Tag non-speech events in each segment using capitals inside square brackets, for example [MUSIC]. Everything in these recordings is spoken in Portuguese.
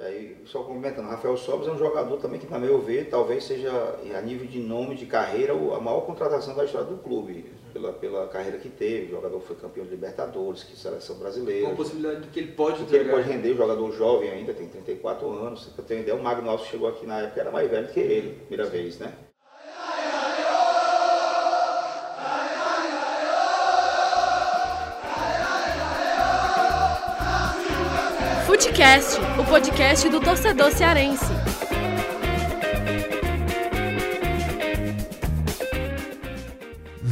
Aí, só complementando, Rafael Sobres é um jogador também que, na meu ver, talvez seja, a nível de nome, de carreira, a maior contratação da história do clube. Pela, pela carreira que teve, o jogador foi campeão de Libertadores, que seleção brasileira. Com a possibilidade de que ele pode que ele pode render, jogador jovem ainda, tem 34 anos. Pra ter ideia, o Magno Alves chegou aqui na época, era mais velho que ele, primeira vez, né? Futecast, o podcast do torcedor cearense.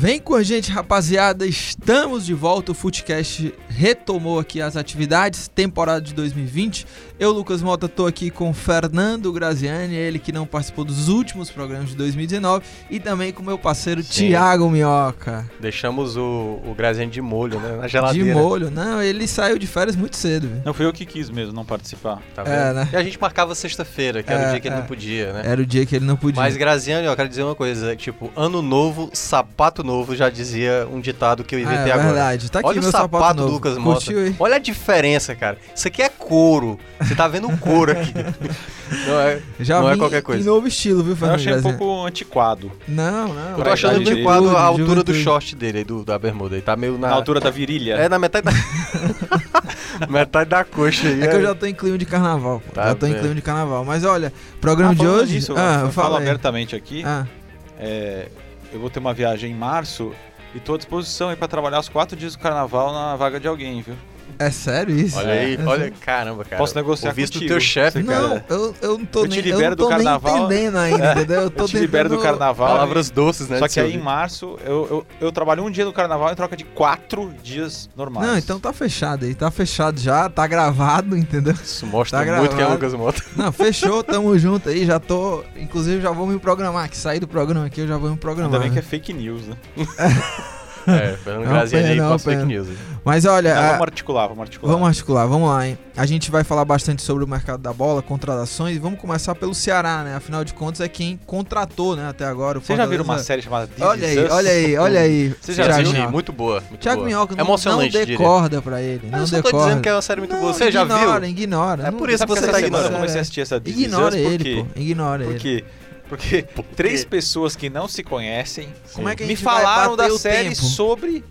Vem com a gente, rapaziada. Estamos de volta. O Footcast retomou aqui as atividades, temporada de 2020. Eu, Lucas Mota, tô aqui com Fernando Graziani, ele que não participou dos últimos programas de 2019, e também com meu parceiro Sim. Tiago Minhoca. Deixamos o, o Graziani de molho, né? Na geladeira. De molho, não, ele saiu de férias muito cedo. Viu? Não, fui eu que quis mesmo não participar. Tá vendo? É, né? E a gente marcava sexta-feira, que era é, o dia que ele não é. podia, né? Era o dia que ele não podia. Mas Graziani, ó, eu quero dizer uma coisa, tipo, ano novo, sapato novo, já dizia um ditado que eu inventei ah, é agora. verdade, tá aqui Olha meu o sapato, sapato do Lucas Mota. Olha a diferença, cara. Isso aqui é couro. Você tá vendo o couro aqui. [LAUGHS] Não é, Já não é qualquer coisa. Em novo estilo, viu, Fernando? Eu achei um pouco antiquado. Não, não. Eu tô achando antiquado a altura do short dele, do, da bermuda. Ele tá meio na... na altura da virilha? É, na metade da... [LAUGHS] metade da coxa aí. É, é, que eu já tô em clima de carnaval. Tá já tô bem. em clima de carnaval. Mas olha, programa ah, de hoje... Disso, ah, eu falo abertamente aqui. Ah. É, eu vou ter uma viagem em março e tô à disposição aí pra trabalhar os quatro dias do carnaval na vaga de alguém, viu? É sério isso? Olha aí, é olha, caramba, cara. Posso negociar o visto contigo, do teu chefe, cara. Não, eu, eu não tô eu nem, te libero eu não tô do carnaval. entendendo ainda, entendeu? Eu, tô eu te libero do carnaval. Palavras doces, né? Só que aí em março eu, eu, eu trabalho um dia no carnaval em troca de quatro dias normais. Não, então tá fechado aí, tá fechado já, tá gravado, entendeu? Isso mostra tá muito que é Lucas Mota. Não, fechou, tamo junto aí, já tô, inclusive já vou me programar, que sair do programa aqui eu já vou me programar. Ainda bem que é fake news, né? [LAUGHS] É, [LAUGHS] Fernando Graziani aí fake news. Mas olha. Não, vamos articular, vamos articular. Vamos articular, vamos lá, hein? A gente vai falar bastante sobre o mercado da bola, contratações. Vamos começar pelo Ceará, né? Afinal de contas, é quem contratou, né, até agora. Você já viu uma série chamada This Olha aí, olha aí, olha aí. Você já viu? Muito boa. Muito Thiago boa. Minhoca não, Emocionante, não decorda pra ele. Não eu só tô dizendo que é uma série muito não, boa. Você já viu? Ignora, ignora. É por isso que você tá ignorando. Eu comecei a assistir essa This Ignora ele, pô. Ignora ele. Por Porque [LAUGHS] três pessoas que não se conhecem Como é que me falaram da série tempo? sobre.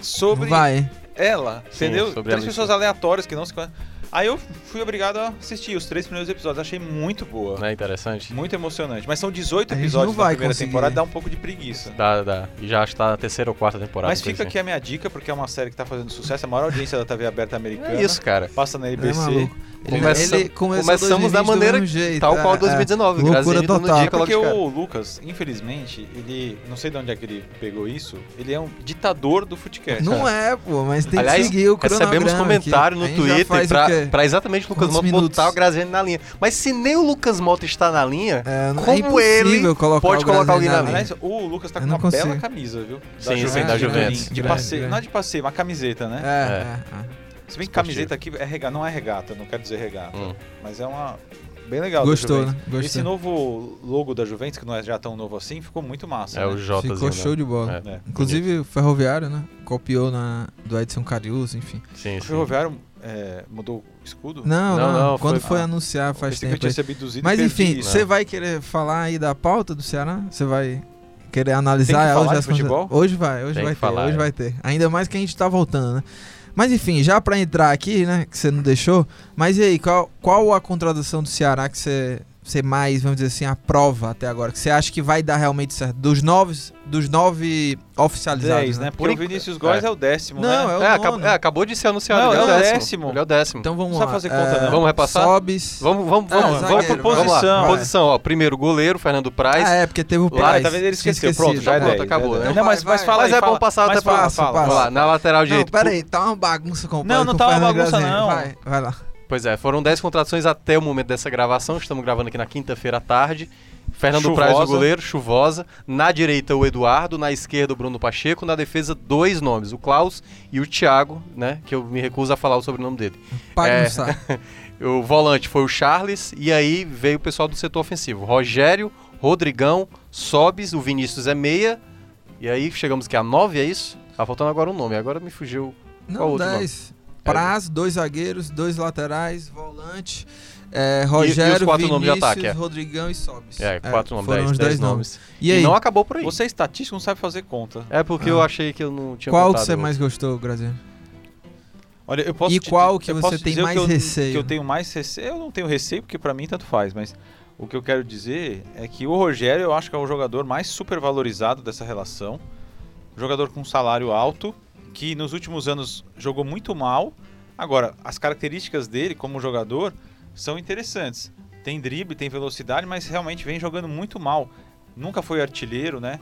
Sobre vai. ela, Sim, entendeu? Sobre três pessoas aleatórias que não se conhecem. Aí eu fui obrigado a assistir os três primeiros episódios. Achei muito boa. Não é interessante? Muito emocionante. Mas são 18 episódios da primeira conseguir. temporada, dá um pouco de preguiça. Dá, dá. E já está na terceira ou quarta temporada. Mas fica aqui a minha dica, porque é uma série que está fazendo sucesso, a maior audiência da TV aberta americana. É isso, cara. Passa na NBC. É ele, Começa, ele começamos da maneira jeito, tal qual 2019. É, loucura total. Dia porque o Lucas, infelizmente, ele não sei de onde é que ele pegou isso. Ele é um ditador do futecast. Não é, pô, mas tem Aliás, que seguir o cronograma. Recebemos comentário aqui. no Twitter pra, pra, exatamente o Lucas Mota botar o Graziani na linha. Mas se nem o Lucas Mota está na linha, é, como é ele colocar pode colocar alguém na linha? Aliás, o Lucas tá com uma consigo. bela camisa, viu? Da sim, sim, da Juventus. De passeio, não é de passeio, uma camiseta, né? É, é. é. Se bem que camiseta aqui é regata, não é regata, não quero dizer regata. Hum. Mas é uma. Bem legal. Gostou, né? Gostou. Esse novo logo da Juventus, que não é já tão novo assim, ficou muito massa. É né? o J. Ficou né? show de bola. É. É. Inclusive o Ferroviário, né? Copiou na, do Edson Carius, enfim. Sim, o Ferroviário é, mudou o escudo? Não, não. não, não Quando foi, foi ah, anunciar faz tempo. Mas enfim, você vai querer falar aí da pauta do Ceará? Você vai querer analisar ela já? Futebol? Hoje vai, hoje Tem vai ter, falar, hoje é. vai ter. Ainda mais que a gente tá voltando, né? Mas enfim, já para entrar aqui, né, que você não deixou, mas e aí, qual, qual a contratação do Ceará que você ser mais, vamos dizer assim, a prova até agora? Que você acha que vai dar realmente certo? Dos nove, dos nove oficializados, Dez, né? né? Porque Por... o Vinícius Góes é. é. o décimo, não, né? É, o é, acabou, é, acabou de ser anunciado. Não, é, é, o décimo. décimo. Ele é o décimo. Então vamos lá. Não fazer conta, é, Vamos repassar? Sobes. Vamos, vamos, vamos, ah, vamos, por posição. Vamos posição, ó. Primeiro, goleiro, Fernando Praz. Ah, é, porque teve o Praz. Lá, tá vendo? Ele esqueceu. Pronto, já é pronto, acabou, né? Não, mas, mas fala Mas é bom passar até pra... Lá, na lateral direita. Não, pera aí, tá uma bagunça com Não, não tá uma bagunça, não. Vai, vai lá. Pois é, foram 10 contratações até o momento dessa gravação. Estamos gravando aqui na quinta-feira à tarde. Fernando chuvosa. Praz, o goleiro, chuvosa. Na direita, o Eduardo. Na esquerda, o Bruno Pacheco. Na defesa, dois nomes, o Klaus e o Thiago, né? Que eu me recuso a falar o sobrenome dele. É, [LAUGHS] o volante foi o Charles. E aí veio o pessoal do setor ofensivo. Rogério, Rodrigão, Sobes, o Vinícius é meia. E aí chegamos que a nove, é isso? Tá faltando agora um nome. Agora me fugiu. Não, 10. Praz, dois zagueiros, dois laterais, volante. É, Rogério, e, e os quatro Vinícius, nomes de ataque, é. Rodrigão e Sobis. É, quatro é, nomes, foram dez, os dez, nomes. nomes. E, aí? E não acabou por aí. Você é estatístico, não sabe fazer conta. É porque ah. eu achei que eu não tinha Qual que você mais gostou, Graziano? Olha, eu posso e te, qual que você tem mais que eu, receio? Que eu tenho mais receio. Eu não tenho receio porque para mim tanto faz, mas o que eu quero dizer é que o Rogério eu acho que é o jogador mais supervalorizado dessa relação. Jogador com salário alto, que nos últimos anos jogou muito mal. Agora, as características dele como jogador são interessantes. Tem drible, tem velocidade, mas realmente vem jogando muito mal. Nunca foi artilheiro, né?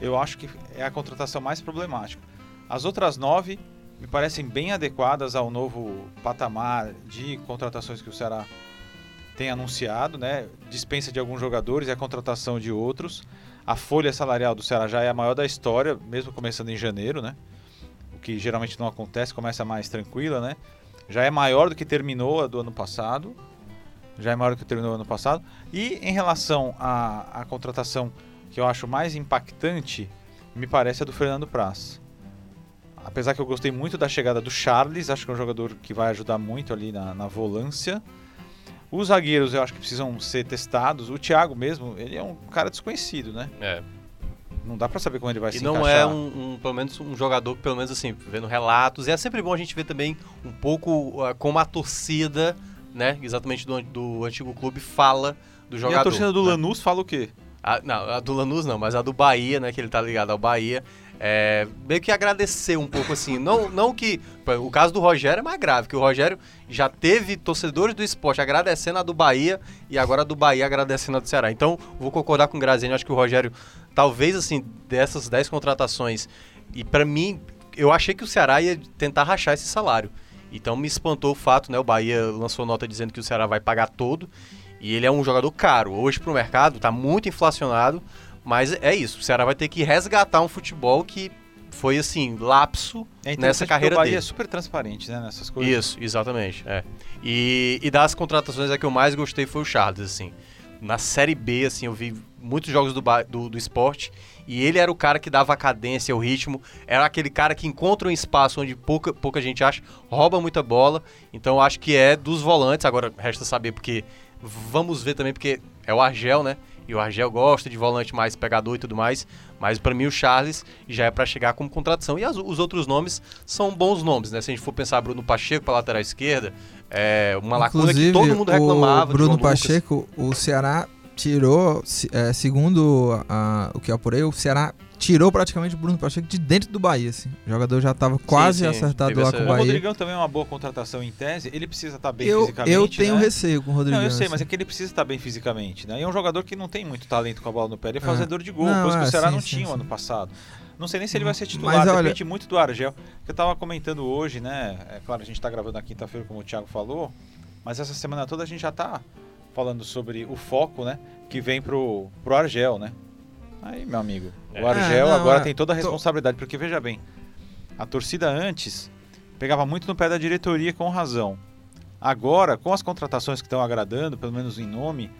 Eu acho que é a contratação mais problemática. As outras nove me parecem bem adequadas ao novo patamar de contratações que o Ceará tem anunciado, né? Dispensa de alguns jogadores e a contratação de outros. A folha salarial do Ceará já é a maior da história, mesmo começando em janeiro, né? Que geralmente não acontece, começa mais tranquila, né? Já é maior do que terminou a do ano passado. Já é maior do que terminou ano passado. E em relação à, à contratação que eu acho mais impactante, me parece a do Fernando Praz apesar que eu gostei muito da chegada do Charles, acho que é um jogador que vai ajudar muito ali na, na volância. Os zagueiros eu acho que precisam ser testados. O Thiago mesmo, ele é um cara desconhecido, né? É. Não dá para saber como ele vai e se não encaixar. é um, um, pelo menos um jogador pelo menos assim, vendo relatos. E é sempre bom a gente ver também um pouco uh, como a torcida, né, exatamente do, do antigo clube, fala do jogador. E a torcida do né? Lanús fala o quê? A, não, a do Lanús não, mas a do Bahia, né, que ele tá ligado ao Bahia, é, meio que agradecer um pouco assim. Não, não que. O caso do Rogério é mais grave, que o Rogério já teve torcedores do esporte agradecendo a do Bahia e agora a do Bahia agradecendo a do Ceará. Então, vou concordar com o Graziani, acho que o Rogério, talvez assim, dessas 10 contratações, e para mim, eu achei que o Ceará ia tentar rachar esse salário. Então me espantou o fato, né? O Bahia lançou nota dizendo que o Ceará vai pagar todo. E ele é um jogador caro. Hoje para o mercado está muito inflacionado. Mas é isso, o Ceará vai ter que resgatar um futebol que foi assim, lapso é nessa carreira o Bahia dele. é super transparente, né, nessas coisas. Isso, exatamente, é. E, e das contratações a que eu mais gostei foi o Charles, assim. Na Série B, assim, eu vi muitos jogos do, do, do esporte e ele era o cara que dava a cadência, o ritmo, era aquele cara que encontra um espaço onde pouca, pouca gente acha, rouba muita bola, então eu acho que é dos volantes, agora resta saber porque, vamos ver também, porque é o Argel, né, e o Argel gosta de volante mais pegador e tudo mais. Mas para mim o Charles já é para chegar como contratação. E as, os outros nomes são bons nomes, né? Se a gente for pensar Bruno Pacheco para lateral esquerda, é uma lacuna que todo mundo reclamava. O Bruno Pacheco, o Ceará tirou, é, segundo a, o que eu apurei, o Ceará tirou praticamente o Bruno Pacheco de dentro do Bahia, assim. O jogador já estava quase sim, sim. acertado lá com o Bahia. O Rodrigão também é uma boa contratação em tese. Ele precisa estar bem eu, fisicamente. Eu tenho né? receio com o Rodrigão. Não, eu sei, assim. mas é que ele precisa estar bem fisicamente, né? E é um jogador que não tem muito talento com a bola no pé. Ele é fazedor de gol, não, coisa que o é, Ceará sim, não tinha o ano passado. Não sei nem se ele vai ser titular, mas, olha... depende muito do Argel. Que eu estava comentando hoje, né? É claro, a gente está gravando na quinta-feira, como o Thiago falou, mas essa semana toda a gente já está falando sobre o foco, né? Que vem pro, pro Argel, né? Aí, meu amigo, o é. Argel é, não, agora é, tem toda a responsabilidade, tô... porque veja bem, a torcida antes pegava muito no pé da diretoria com razão. Agora, com as contratações que estão agradando, pelo menos em nome,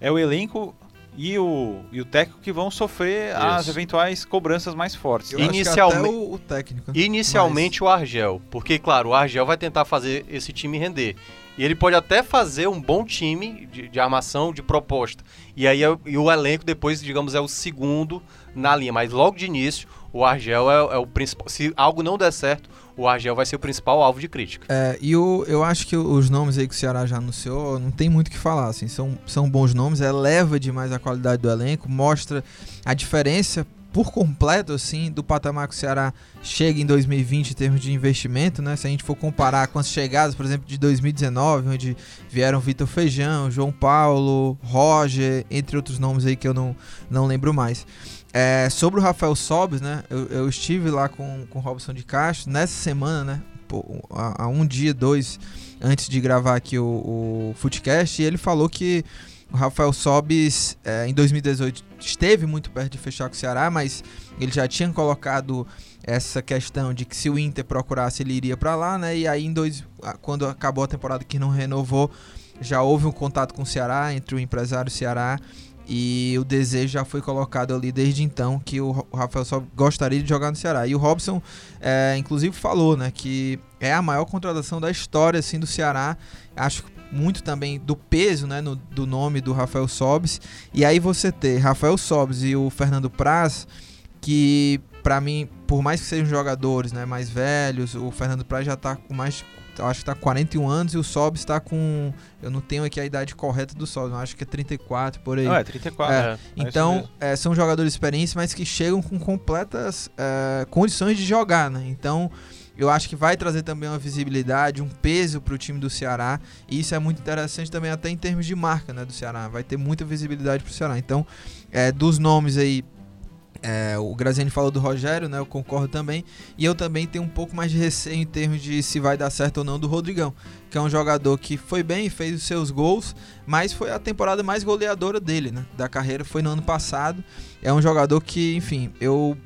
é o elenco e o, e o técnico que vão sofrer Isso. as eventuais cobranças mais fortes. Inicialmente, o, o, técnico. Inicialmente mas... o Argel, porque claro, o Argel vai tentar fazer esse time render. E ele pode até fazer um bom time de, de armação, de proposta. E aí é e o elenco depois, digamos, é o segundo na linha. Mas logo de início, o Argel é, é o principal. Se algo não der certo, o Argel vai ser o principal alvo de crítica. É, e o, eu acho que os nomes aí que o Ceará já anunciou, não tem muito o que falar, assim, são, são bons nomes, eleva demais a qualidade do elenco, mostra a diferença por completo, assim, do patamar que o Ceará chega em 2020 em termos de investimento, né? Se a gente for comparar com as chegadas, por exemplo, de 2019, onde vieram Vitor Feijão, João Paulo, Roger, entre outros nomes aí que eu não, não lembro mais. É, sobre o Rafael Sobes, né? Eu, eu, estive lá com, com o Robson de Castro nessa semana, né? Há, há, um dia, dois, antes de gravar aqui o, o Footcast, e ele falou que o Rafael Sobis, é, em 2018, esteve muito perto de fechar com o Ceará, mas ele já tinha colocado essa questão de que se o Inter procurasse, ele iria para lá, né? E aí, em dois, quando acabou a temporada que não renovou, já houve um contato com o Ceará, entre o empresário Ceará E o desejo já foi colocado ali desde então que o Rafael só gostaria de jogar no Ceará. E o Robson, é, inclusive, falou né, que é a maior contratação da história assim, do Ceará. Acho muito também do peso né, no, do nome do Rafael Sobes. E aí você ter Rafael Sobes e o Fernando Praz, que para mim, por mais que sejam jogadores né, mais velhos, o Fernando Praz já está com mais acho que tá 41 anos e o Sobs está com. Eu não tenho aqui a idade correta do Sobs, mas acho que é 34 por aí. Não, é 34. É, é, então, é, são jogadores experientes, mas que chegam com completas é, condições de jogar, né? Então, eu acho que vai trazer também uma visibilidade, um peso para o time do Ceará. E isso é muito interessante também, até em termos de marca né, do Ceará. Vai ter muita visibilidade para o Ceará. Então, é, dos nomes aí é, o Graziani falou do Rogério, né? Eu concordo também. E eu também tenho um pouco mais de receio em termos de se vai dar certo ou não do Rodrigão, que é um jogador que foi bem, fez os seus gols, mas foi a temporada mais goleadora dele, né? Da carreira foi no ano passado. É um jogador que, enfim, eu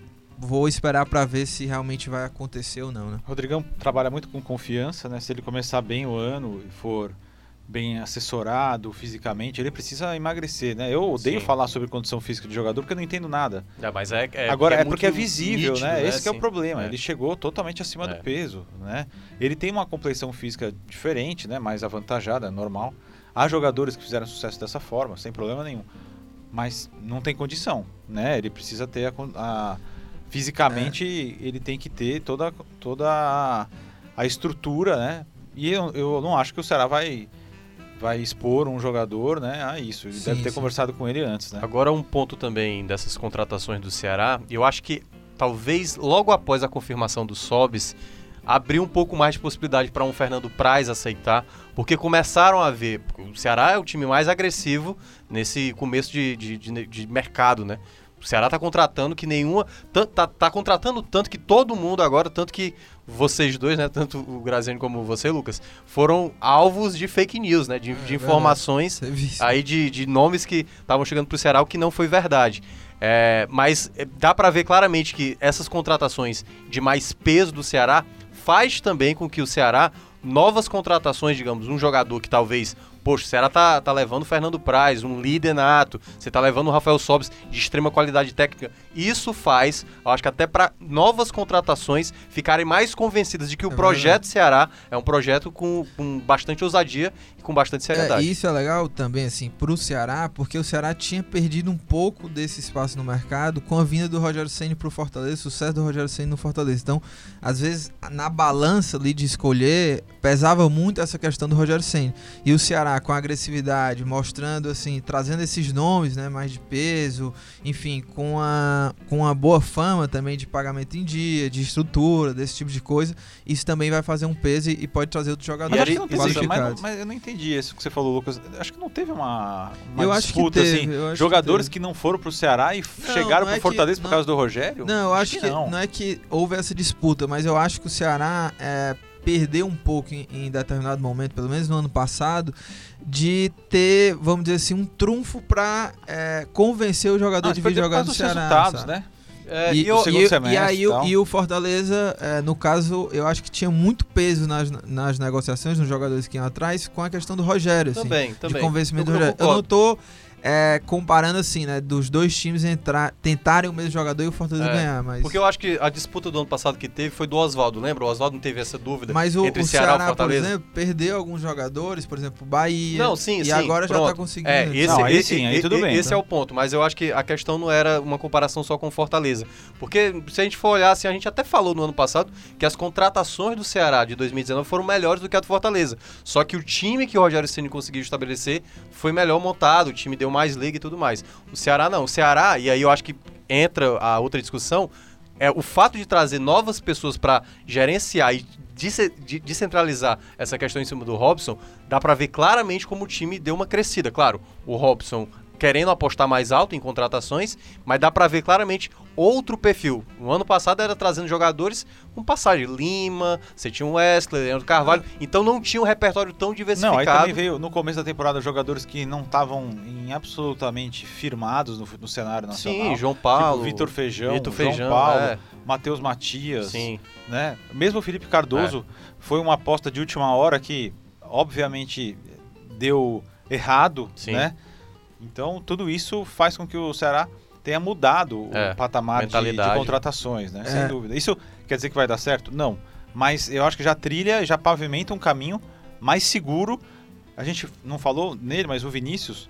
vou esperar para ver se realmente vai acontecer ou não, né? Rodrigão trabalha muito com confiança, né? Se ele começar bem o ano e for bem assessorado fisicamente, ele precisa emagrecer, né? Eu odeio Sim. falar sobre condição física de jogador porque eu não entendo nada. É, mas é, é Agora é, é porque é visível, nítido, né? né? Esse é o problema. É. Ele chegou totalmente acima do é. peso, né? Ele tem uma complexão física diferente, né? Mais avantajada, normal. Há jogadores que fizeram sucesso dessa forma, sem problema nenhum. Mas não tem condição, né? Ele precisa ter a, a fisicamente é. ele tem que ter toda toda a, estrutura, né? E eu, eu não acho que o Ceará vai vai expor um jogador né, a isso. Ele sim, deve ter sim. conversado com ele antes. Né? Agora, um ponto também dessas contratações do Ceará, eu acho que talvez logo após a confirmação do Sobis, abriu um pouco mais de possibilidade para um Fernando Praz aceitar, porque começaram a ver. O Ceará é o time mais agressivo nesse começo de, de, de, de mercado, né? O Ceará tá contratando que nenhuma. Tá, tá contratando tanto que todo mundo agora, tanto que vocês dois, né? Tanto o Graziano como você, Lucas, foram alvos de fake news, né? De, é, de informações aí de, de nomes que estavam chegando pro Ceará, o que não foi verdade. É, mas é, dá para ver claramente que essas contratações de mais peso do Ceará faz também com que o Ceará novas contratações, digamos, um jogador que talvez Poxa, o Ceará tá, tá levando o Fernando Praz, um líder nato. Você tá levando o Rafael Sobes de extrema qualidade técnica. Isso faz, eu acho que até para novas contratações ficarem mais convencidas de que o é projeto Ceará é um projeto com, com bastante ousadia com bastante seriedade. É, isso é legal também, assim, pro Ceará, porque o Ceará tinha perdido um pouco desse espaço no mercado com a vinda do Rogério Senna pro Fortaleza, o sucesso do Rogério Senna no Fortaleza. Então, às vezes, na balança ali de escolher, pesava muito essa questão do Rogério Senna. E o Ceará com agressividade, mostrando assim, trazendo esses nomes, né, mais de peso, enfim, com a com uma boa fama também de pagamento em dia, de estrutura, desse tipo de coisa, isso também vai fazer um peso e, e pode trazer outros jogadores qualificados. Mas, mas, eu não entendi isso que você falou, Lucas. Acho que não teve uma, uma eu disputa acho que teve, assim, jogadores que, que, não foram pro Ceará e não, chegaram não é pro Fortaleza que, por causa do Rogério? Não, eu acho, acho que, que não. não é que houve essa disputa, mas eu acho que o Ceará é, perdeu um pouco em, em, determinado momento, pelo menos no ano passado, de ter, vamos dizer assim, um trunfo para é, convencer o jogador ah, de vir jogar no Ceará. Resultados, né? É, e, e, o, e, semestre, e, aí então. e o Fortaleza, é, no caso, eu acho que tinha muito peso nas, nas negociações, nos jogadores que iam atrás, com a questão do Rogério. Também, assim, também. De convencimento eu, do Rogério. Eu, eu não tô é, comparando assim, né, dos dois times entrar, tentarem o mesmo jogador e o Fortaleza é, ganhar, mas Porque eu acho que a disputa do ano passado que teve foi do Oswaldo, lembra? O Oswaldo não teve essa dúvida mas o, entre o Ceará, Ceará e Fortaleza. por exemplo, perdeu alguns jogadores, por exemplo, o Bahia. Não, sim, e sim, agora pronto. já tá conseguindo. É, esse, não, aí esse, sim, aí tudo bem. Esse então. é o ponto, mas eu acho que a questão não era uma comparação só com o Fortaleza, porque se a gente for olhar assim, a gente até falou no ano passado que as contratações do Ceará de 2019 foram melhores do que a do Fortaleza. Só que o time que o Rogério Ceni conseguiu estabelecer foi melhor montado, o time deu mais liga e tudo mais. O Ceará não. O Ceará, e aí eu acho que entra a outra discussão, é o fato de trazer novas pessoas para gerenciar e descentralizar essa questão em cima do Robson, dá para ver claramente como o time deu uma crescida. Claro, o Robson querendo apostar mais alto em contratações, mas dá para ver claramente outro perfil. No ano passado era trazendo jogadores com passagem Lima, você tinha o Wesley, Leandro Carvalho, então não tinha um repertório tão diversificado. Não, aí também veio no começo da temporada jogadores que não estavam absolutamente firmados no, no, cenário nacional. Sim, João Paulo, tipo Vitor Feijão, Vitor Feijão, João Paulo, é. Matheus Matias, Sim. né? Mesmo o Felipe Cardoso é. foi uma aposta de última hora que obviamente deu errado, Sim. né? Então, tudo isso faz com que o Ceará tenha mudado é, o patamar de, de, contratações, né? É. Sem dúvida. Isso quer dizer que vai dar certo? Não. Mas eu acho que já trilha, já pavimenta um caminho mais seguro. A gente não falou nele, mas o Vinícius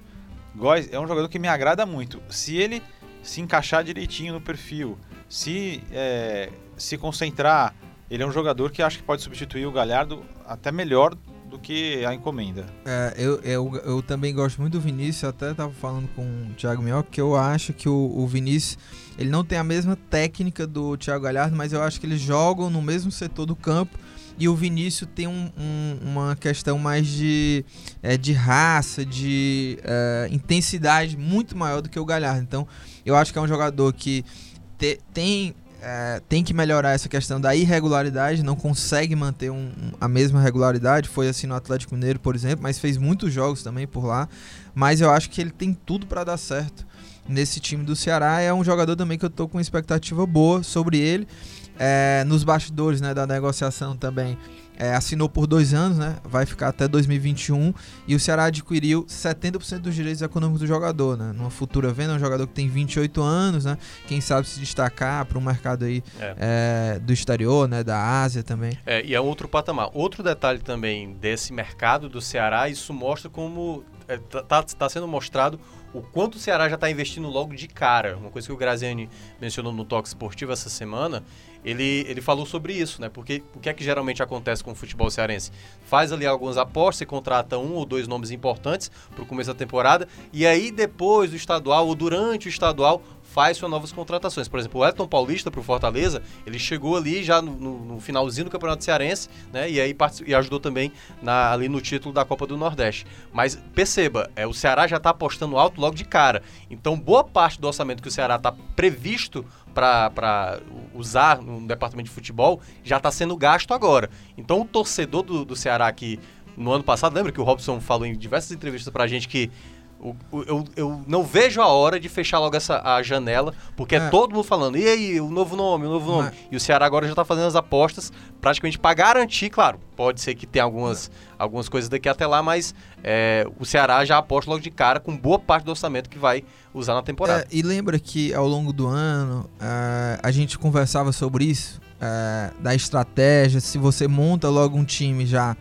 Góes é um jogador que me agrada muito. Se ele se encaixar direitinho no perfil, se é, se concentrar, ele é um jogador que acho que pode substituir o Galhardo até melhor do que a encomenda. É, eu, eu, eu também gosto muito do Vinícius, até estava falando com o Thiago Minhoca, que eu acho que o, o Vinícius ele não tem a mesma técnica do Thiago Galhardo, mas eu acho que eles jogam no mesmo setor do campo e o Vinícius tem um, um, uma questão mais de, é, de raça, de é, intensidade muito maior do que o Galhardo. Então, eu acho que é um jogador que te, tem é, tem que melhorar essa questão da irregularidade, não consegue manter um, um, a mesma regularidade. Foi assim no Atlético Mineiro, por exemplo, mas fez muitos jogos também por lá. Mas eu acho que ele tem tudo para dar certo nesse time do Ceará. É um jogador também que eu tô com expectativa boa sobre ele. É, nos bastidores né, da negociação também é, assinou por dois anos, né? Vai ficar até 2021 e o Ceará adquiriu 70% dos direitos econômicos do jogador, né? Numa futura venda, é um jogador que tem 28 anos, né? Quem sabe se destacar para um mercado aí é. É, do exterior, né? Da Ásia também. É, e é outro patamar. Outro detalhe também desse mercado do Ceará, isso mostra como está é, tá, tá sendo mostrado o quanto o Ceará já está investindo logo de cara. Uma coisa que o Graziani mencionou no Toque Esportivo essa semana ele, ele falou sobre isso, né? Porque o que é que geralmente acontece com o futebol cearense? Faz ali algumas apostas e contrata um ou dois nomes importantes para o começo da temporada, e aí depois do estadual ou durante o estadual faz suas novas contratações. Por exemplo, o Elton Paulista para o Fortaleza, ele chegou ali já no, no, finalzinho do Campeonato Cearense, né? E aí e ajudou também na, ali no título da Copa do Nordeste. Mas perceba, é, o Ceará já está apostando alto logo de cara. Então, boa parte do orçamento que o Ceará está previsto para usar no departamento de futebol já está sendo gasto agora. Então, o torcedor do, do Ceará que no ano passado, lembra que o Robson falou em diversas entrevistas para a gente que eu, eu não vejo a hora de fechar logo essa a janela, porque é, é todo mundo falando, e aí, o novo nome, o novo nome. Mas... E o Ceará agora já está fazendo as apostas praticamente para garantir, claro, pode ser que tenha algumas, algumas coisas daqui até lá, mas é, o Ceará já aposta logo de cara com boa parte do orçamento que vai usar na temporada. É, e lembra que ao longo do ano a gente conversava sobre isso, da estratégia, se você monta logo um time já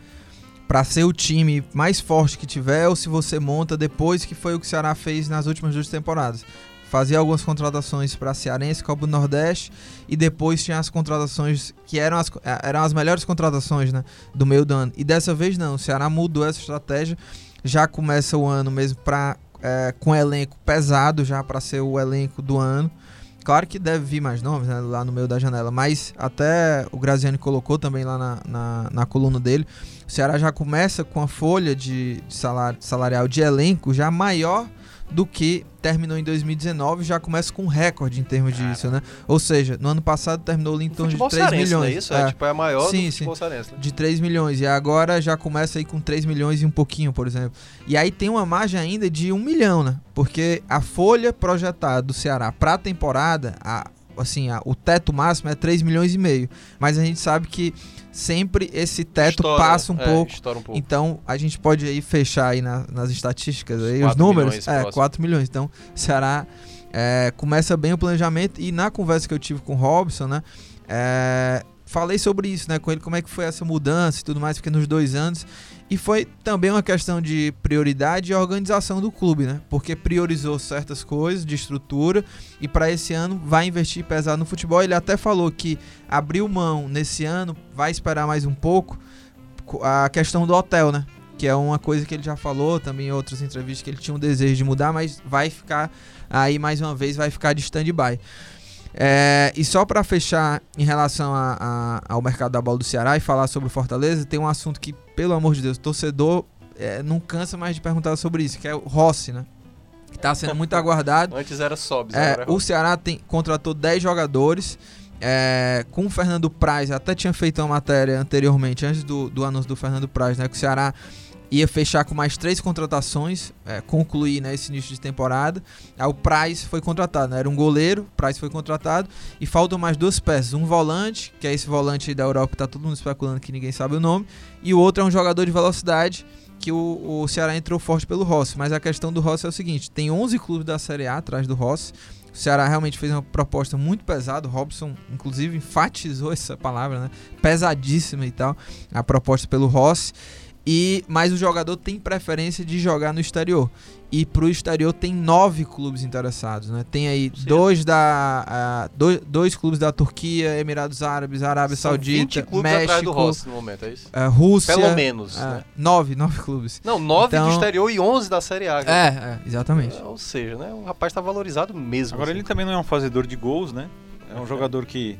para ser o time mais forte que tiver ou se você monta depois que foi o que o Ceará fez nas últimas duas temporadas. Fazia algumas contratações para Cearense, Copa do Nordeste e depois tinha as contratações que eram as, eh, eram as melhores contratações né, do meio do ano. E dessa vez não, o Ceará mudou essa estratégia, já começa o ano mesmo pra, é, com elenco pesado já para ser o elenco do ano. Claro que deve vir mais nomes né, lá no meio da janela, mas até o Graziani colocou também lá na, na, na coluna dele. O Ceará já começa com a folha de, salário, salarial de elenco já maior do que terminou em 2019, já começa com um recorde em termos Cara. disso, né? Ou seja, no ano passado terminou em torno de 3 milhões. Não é isso? É, é, tipo, é a maior sim, do futebol sim, né? De 3 milhões. E agora já começa aí com 3 milhões e um pouquinho, por exemplo. E aí tem uma margem ainda de 1 milhão, né? Porque a folha projetada do Ceará para a temporada, assim, a, o teto máximo é 3 milhões e meio. Mas a gente sabe que sempre esse teto Estoura, passa um, é, pouco. um, pouco. Então a gente pode aí fechar aí na, nas estatísticas aí, os números. É, próximo. 4 milhões. Então, Ceará é, começa bem o planejamento. E na conversa que eu tive com o Robson, né? É, falei sobre isso, né, com ele, como é que foi essa mudança e tudo mais, porque nos dois anos. E foi também uma questão de prioridade e organização do clube, né? Porque priorizou certas coisas de estrutura e para esse ano vai investir pesado no futebol. Ele até falou que abriu mão nesse ano, vai esperar mais um pouco a questão do hotel, né? Que é uma coisa que ele já falou também em outras entrevistas que ele tinha um desejo de mudar, mas vai ficar aí mais uma vez, vai ficar de stand-by. É, e só para fechar em relação a, a, ao mercado da bola do Ceará e falar sobre o Fortaleza, tem um assunto que, pelo amor de Deus, o torcedor é, não cansa mais de perguntar sobre isso, que é o Rossi, né? Que tá sendo muito aguardado. Antes era Sobs, é, O Ceará tem, contratou 10 jogadores. É, com o Fernando Praz, até tinha feito uma matéria anteriormente, antes do, do anúncio do Fernando Praz, né? Que o Ceará ia fechar com mais três contratações, é, concluir né, esse início de temporada. Aí o Price foi contratado, né? era um goleiro, o Price foi contratado e faltam mais duas peças, um volante, que é esse volante da Europa que tá todo mundo especulando que ninguém sabe o nome, e o outro é um jogador de velocidade que o, o Ceará entrou forte pelo Rossi, mas a questão do Rossi é o seguinte: tem 11 clubes da Série A atrás do Rossi. O Ceará realmente fez uma proposta muito pesada. O Robson, inclusive, enfatizou essa palavra, né? Pesadíssima e tal. A proposta pelo Rossi. E, mas o jogador tem preferência de jogar no exterior. E pro exterior tem nove clubes interessados, né? Tem aí dois da uh, dois, dois clubes da Turquia, Emirados Árabes, Arábia São Saudita, México, do Rossi no momento, é isso? Uh, Rússia, pelo menos, uh, né? Nove, nove clubes. Não, nove então, do exterior e onze da Série A. É, é, exatamente. ou seja, né? O rapaz está valorizado mesmo. Agora assim. ele também não é um fazedor de gols, né? É um jogador que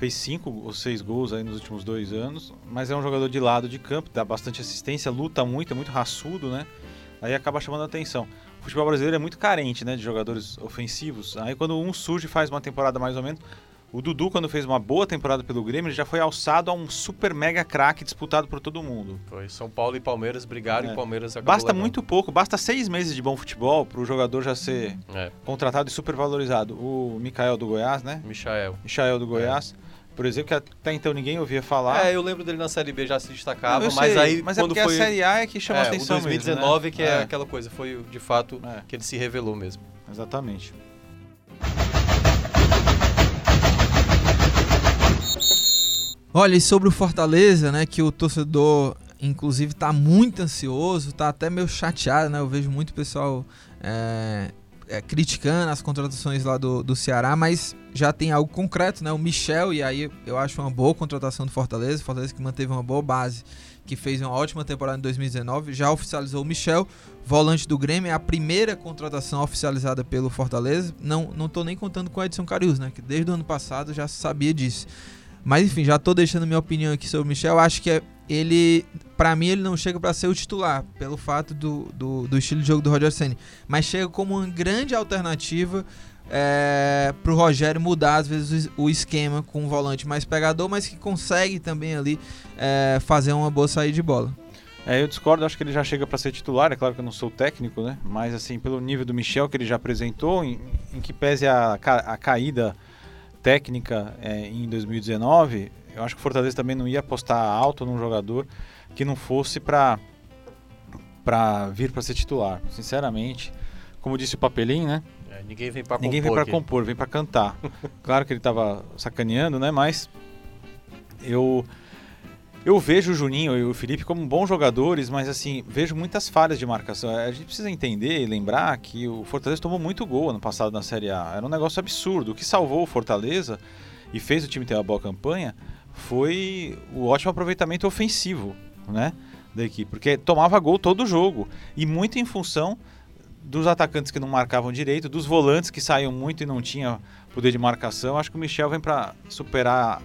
fez cinco ou seis gols aí nos últimos dois anos, mas é um jogador de lado de campo, dá bastante assistência, luta muito, é muito raçudo, né? Aí acaba chamando a atenção. O futebol brasileiro é muito carente, né, de jogadores ofensivos. Aí quando um surge e faz uma temporada mais ou menos, o Dudu, quando fez uma boa temporada pelo Grêmio, ele já foi alçado a um super mega craque disputado por todo mundo. Foi. São Paulo e Palmeiras brigaram é. e Palmeiras acabou Basta levando. muito pouco, basta seis meses de bom futebol para o jogador já ser é. contratado e super valorizado. O Mikael do Goiás, né? Michael. Michael do Goiás. É por exemplo, que até então ninguém ouvia falar. É, eu lembro dele na Série B já se destacava, Não, mas aí mas é quando é foi a Série A é que chama é, atenção o 2019 mesmo, né? que é, é, aquela coisa, foi de fato é. que ele se revelou mesmo. Exatamente. Olha, e sobre o Fortaleza, né, que o torcedor inclusive tá muito ansioso, tá até meio chateado, né? Eu vejo muito pessoal é, é, criticando as contratações lá do, do Ceará, mas já tem algo concreto, né? O Michel, e aí eu acho uma boa contratação do Fortaleza, Fortaleza que manteve uma boa base, que fez uma ótima temporada em 2019, já oficializou o Michel, volante do Grêmio, é a primeira contratação oficializada pelo Fortaleza. Não, não tô nem contando com a Edson Carius, né? Que desde o ano passado já sabia disso. Mas enfim, já tô deixando minha opinião aqui sobre o Michel. Acho que é, ele, para mim, ele não chega para ser o titular, pelo fato do, do, do, estilo de jogo do Roger Senna. Mas chega como uma grande alternativa é, pro Rogério mudar, às vezes, o esquema com um volante mais pegador, mas que consegue também ali é, fazer uma boa saída de bola. É, eu discordo, acho que ele já chega para ser titular, é claro que eu não sou técnico, né? Mas assim, pelo nível do Michel que ele já apresentou, em, em que pese a, a caída técnica é, em 2019, eu acho que o Fortaleza também não ia apostar alto num jogador que não fosse para para vir para ser titular. Sinceramente, como disse o Papelinho, né? É, ninguém vem para compor. Ninguém vem para compor, vem para cantar. claro que ele estava sacaneando, né? Mas eu eu vejo o Juninho e o Felipe como bons jogadores, mas assim, vejo muitas falhas de marcação. A gente precisa entender e lembrar que o Fortaleza tomou muito gol ano passado na Série A. Era um negócio absurdo. O que salvou o Fortaleza e fez o time ter uma boa campanha foi o ótimo aproveitamento ofensivo, né, da equipe, porque tomava gol todo o jogo e muito em função dos atacantes que não marcavam direito, dos volantes que saíam muito e não tinha poder de marcação. Acho que o Michel vem para superar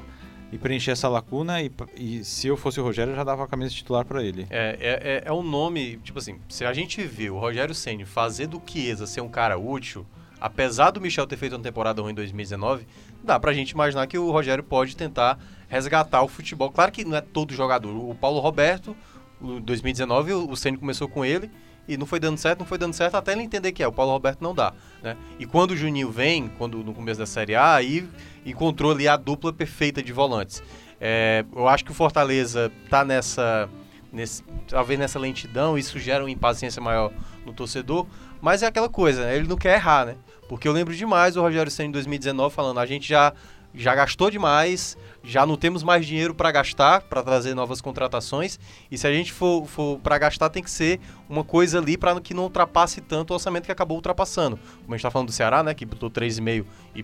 e preencher essa lacuna. E, e, se eu fosse o Rogério, eu já dava a camisa titular para ele. É, é, é, é, um nome, tipo assim, se a gente viu o Rogério Senni fazer do Chiesa ser um cara útil, apesar do Michel ter feito uma temporada ruim em 2019, dá pra gente imaginar que o Rogério pode tentar resgatar o futebol. Claro que não é todo jogador. O Paulo Roberto, em 2019, o Senni começou com ele e não foi dando certo, não foi dando certo até ele entender que é. O Paulo Roberto não dá, né? E quando o Juninho vem, quando no começo da Série A, aí encontrou ali a dupla perfeita de volantes. É, eu acho que o Fortaleza tá nessa, nesse, talvez nessa lentidão, isso gera uma impaciência maior no torcedor, mas é aquela coisa, né? ele não quer errar, né? Porque eu lembro demais o Rogério Senna em 2019 falando, a gente já já gastou demais, já não temos mais dinheiro para gastar, para trazer novas contratações. E se a gente for, for para gastar, tem que ser uma coisa ali para que não ultrapasse tanto o orçamento que acabou ultrapassando. Como a gente está falando do Ceará, né, que botou 3,5 e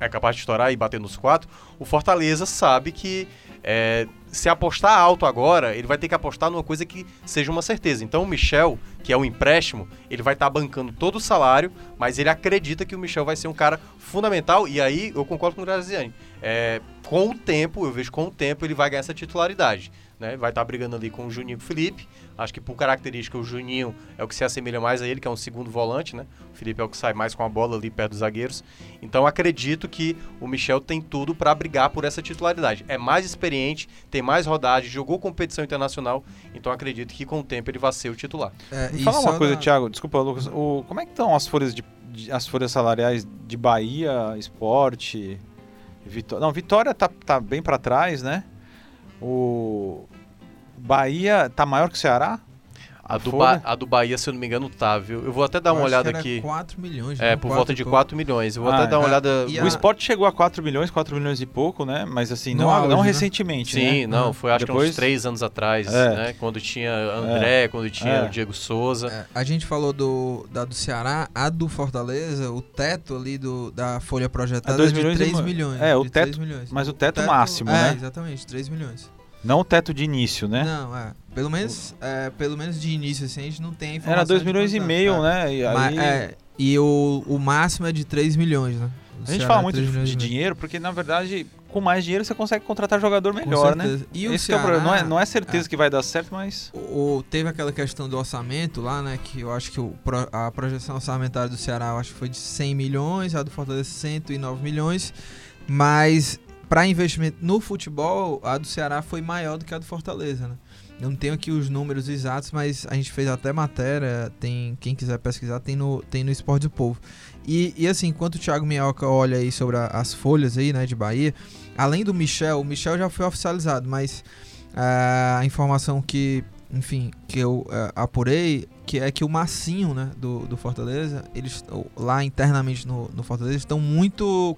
é capaz de estourar e bater nos 4. O Fortaleza sabe que é, se apostar alto agora, ele vai ter que apostar numa coisa que seja uma certeza. Então o Michel, que é um empréstimo, ele vai estar tá bancando todo o salário, mas ele acredita que o Michel vai ser um cara fundamental. E aí eu concordo com o Graziani. É, com o tempo, eu vejo com o tempo, ele vai ganhar essa titularidade né? Vai estar tá brigando ali com o Juninho Felipe. Acho que por característica o Juninho é o que se assemelha mais a ele, que é um segundo volante, né? O Felipe é o que sai mais com a bola ali perto dos zagueiros. Então acredito que o Michel tem tudo para brigar por essa titularidade. É mais experiente, tem mais rodagem, jogou competição internacional, então acredito que com o tempo ele vai ser o titular. É, Fala uma coisa, na... Thiago, desculpa, Lucas, o, como é que estão as folhas de, de, as folhas salariais de Bahia, Esporte, Vitória? Não, Vitória tá, tá bem para trás, né? O Bahia tá maior que o Ceará? A do, ba a do Bahia, se eu não me engano, tá, viu? Eu vou até dar eu uma olhada aqui. 4 milhões. É, por volta de 4 milhões. Eu vou ah, até dar uma é. olhada. O esporte chegou a 4 milhões, 4 milhões e pouco, né? Mas assim, não, auge, não né? recentemente. Sim, né? não, foi acho Depois... que uns 3 anos atrás, é. né? Quando tinha André, é. quando tinha é. o Diego Souza. É, a gente falou do, da do Ceará, a do Fortaleza, o teto ali do, da folha projetada é, de milhões 3 milhões. É, o teto. Milhões. Mas o teto, o teto máximo, é, né? exatamente, 3 milhões. Não o teto de início, né? Não, é. Pelo menos, é, pelo menos de início, assim, a gente não tem informação. Era 2 milhões e meio, é. né? E, aí... é, e o, o máximo é de 3 milhões, né? O a gente fala muito de, de dinheiro, porque na verdade, com mais dinheiro você consegue contratar jogador melhor, né? E o Esse é Ceará, é não, é, não é certeza é. que vai dar certo, mas. O, teve aquela questão do orçamento lá, né? Que eu acho que o, a projeção orçamentária do Ceará eu acho que foi de 100 milhões, a do Fortaleza 109 milhões. Mas para investimento no futebol, a do Ceará foi maior do que a do Fortaleza, né? Eu não tenho aqui os números exatos, mas a gente fez até matéria, tem quem quiser pesquisar, tem no, tem no Esporte do Povo. E, e assim, enquanto o Thiago Minhoca olha aí sobre a, as folhas aí, né, de Bahia, além do Michel, o Michel já foi oficializado, mas uh, a informação que, enfim, que eu uh, apurei, que é que o Massinho, né, do, do Fortaleza, eles lá internamente no, no Fortaleza estão muito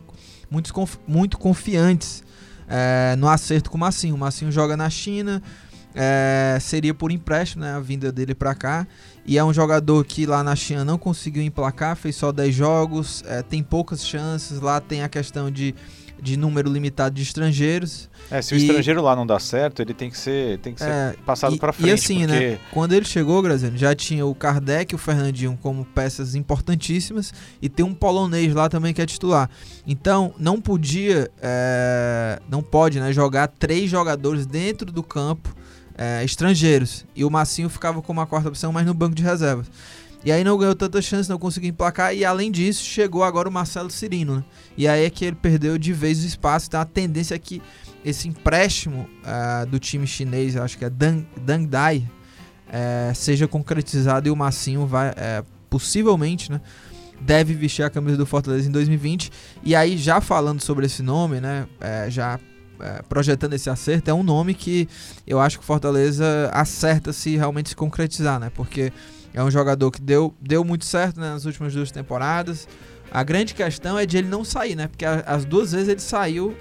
muito, muito confiantes é, no acerto com o Massinho. O Massinho joga na China, é, seria por empréstimo né, a vinda dele para cá. E é um jogador que lá na China não conseguiu emplacar, fez só 10 jogos, é, tem poucas chances. Lá tem a questão de de número limitado de estrangeiros. É, se e... o estrangeiro lá não dá certo, ele tem que ser, tem que ser é, passado para frente. E assim, porque... né? Quando ele chegou, Graziano, já tinha o Kardec e o Fernandinho como peças importantíssimas e tem um polonês lá também que é titular. Então, não podia, é, não pode, né, jogar três jogadores dentro do campo é, estrangeiros. E o Massinho ficava como a quarta opção, mas no banco de reservas. E aí não ganhou tanta chance, não conseguiu emplacar. E além disso, chegou agora o Marcelo Cirino. Né? E aí é que ele perdeu de vez o espaço. Então a tendência é que esse empréstimo uh, do time chinês, acho que é Dang, Dang Dai, uh, seja concretizado e o Massinho vai, uh, possivelmente, né? Deve vestir a camisa do Fortaleza em 2020. E aí, já falando sobre esse nome, né? já projetando esse acerto, é um nome que eu acho que o Fortaleza acerta se realmente se concretizar, né? Porque é um jogador que deu, deu muito certo né, nas últimas duas temporadas. A grande questão é de ele não sair, né? Porque as duas vezes ele saiu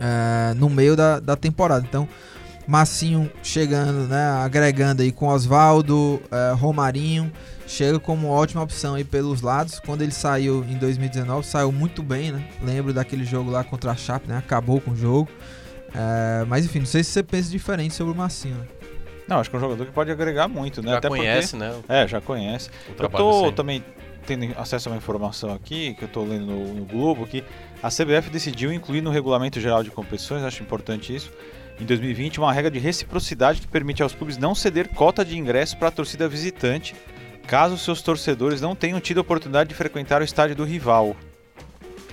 é, no meio da, da temporada. Então, Massinho chegando, né? Agregando aí com Oswaldo, é, Romarinho. Chega como ótima opção aí pelos lados. Quando ele saiu em 2019, saiu muito bem, né? Lembro daquele jogo lá contra a Chape, né? Acabou com o jogo. É, mas enfim, não sei se você pensa diferente sobre o Massinho. Né? Não, acho que é um jogador que pode agregar muito, né? Já Até conhece, porque, né? É, já conhece. Eu tô também tendo acesso a uma informação aqui, que eu tô lendo no, no Globo, que a CBF decidiu incluir no Regulamento Geral de Competições, acho importante isso, em 2020, uma regra de reciprocidade que permite aos clubes não ceder cota de ingresso para a torcida visitante, caso seus torcedores não tenham tido a oportunidade de frequentar o estádio do rival.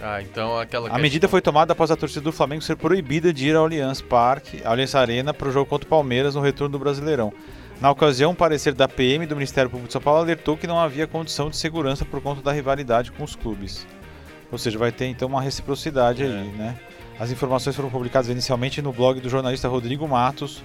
Ah, então aquela. A medida foi tomada após a torcida do Flamengo ser proibida de ir ao Allianz Parque, Allianz Arena, para o jogo contra o Palmeiras no retorno do Brasileirão. Na ocasião, um parecer da PM do Ministério Público de São Paulo alertou que não havia condição de segurança por conta da rivalidade com os clubes. Ou seja, vai ter então uma reciprocidade é. aí, né? As informações foram publicadas inicialmente no blog do jornalista Rodrigo Matos,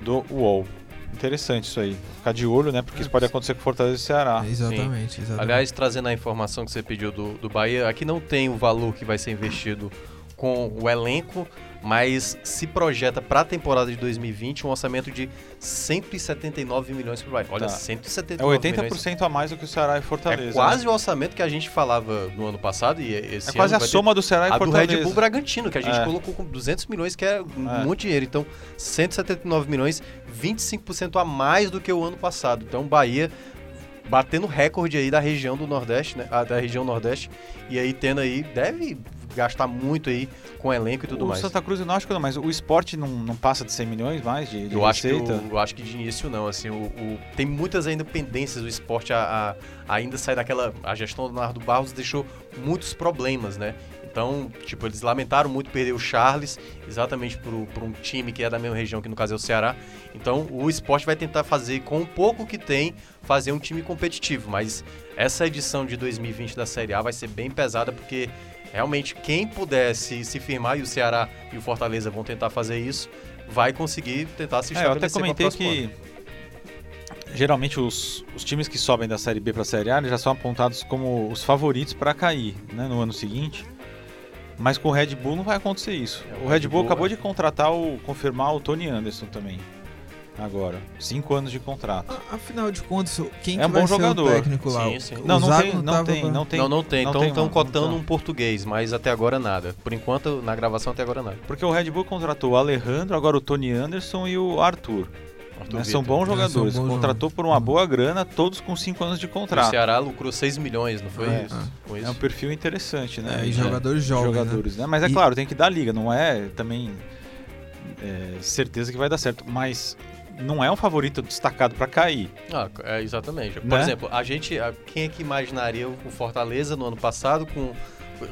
do UOL. Interessante isso aí. Ficar de olho, né? Porque isso pode acontecer com Fortaleza e Ceará. Exatamente, exatamente. Aliás, trazendo a informação que você pediu do, do Bahia, aqui não tem o valor que vai ser investido com o elenco, mas se projeta para a temporada de 2020 um orçamento de 179 milhões para o Bahia. Olha, tá. 179 É 80% milhões. a mais do que o Ceará e Fortaleza. É quase né? o orçamento que a gente falava no ano passado e esse É quase a soma do Ceará e a Fortaleza. do Red Bull Bragantino, que a gente é. colocou com 200 milhões, que é um é. monte de dinheiro. Então, 179 milhões, 25% a mais do que o ano passado. Então, Bahia batendo recorde aí da região do Nordeste, né? Ah, da região Nordeste. E aí tendo aí, deve gastar muito aí com elenco e tudo o mais. O Santa Cruz eu não acho que não, mas o esporte não, não passa de 100 milhões mais de, de eu receita? Acho que, eu, eu acho que de início não, assim, o, o tem muitas ainda pendências, o esporte a, a, ainda sai daquela, a gestão do Nardo Barros deixou muitos problemas, né? Então, tipo, eles lamentaram muito perder o Charles, exatamente por, um time que é da mesma região, que no caso é o Ceará. Então, o esporte vai tentar fazer, com o pouco que tem, fazer um time competitivo. Mas essa edição de 2020 da Série A vai ser bem pesada, porque realmente quem pudesse se firmar, e o Ceará e o Fortaleza vão tentar fazer isso, vai conseguir tentar se estabelecer é, Eu até comentei que geralmente os, os times que sobem da Série B para a Série A já são apontados como os favoritos para cair né, no ano seguinte. Mas com o Red Bull não vai acontecer isso. É, o, Red, Red Bull, Bull acabou é. de contratar o confirmar o Tony Anderson também. Agora, cinco anos de contrato. Afinal de contas, quem é um bom jogador. técnico lá? Sim, sim. Não, não tem, não, tem, não tem, não Não, tem. Então estão cotando um português, mas até agora nada. Por enquanto, na gravação até agora nada. Porque o Red Bull contratou o Alejandro, agora o Tony Anderson e o Arthur. Né? São bons jogadores. São bons Contratou por uma boa grana, todos com 5 anos de contrato. O Ceará lucrou 6 milhões, não foi é, isso? É. isso? É um perfil interessante, né? É, e jogadores jovens. Né? Jogadores, né? Mas é e... claro, tem que dar liga, não é também é, certeza que vai dar certo. Mas não é um favorito destacado para cair. Ah, é, exatamente. Por né? exemplo, a gente. Quem é que imaginaria o Fortaleza no ano passado com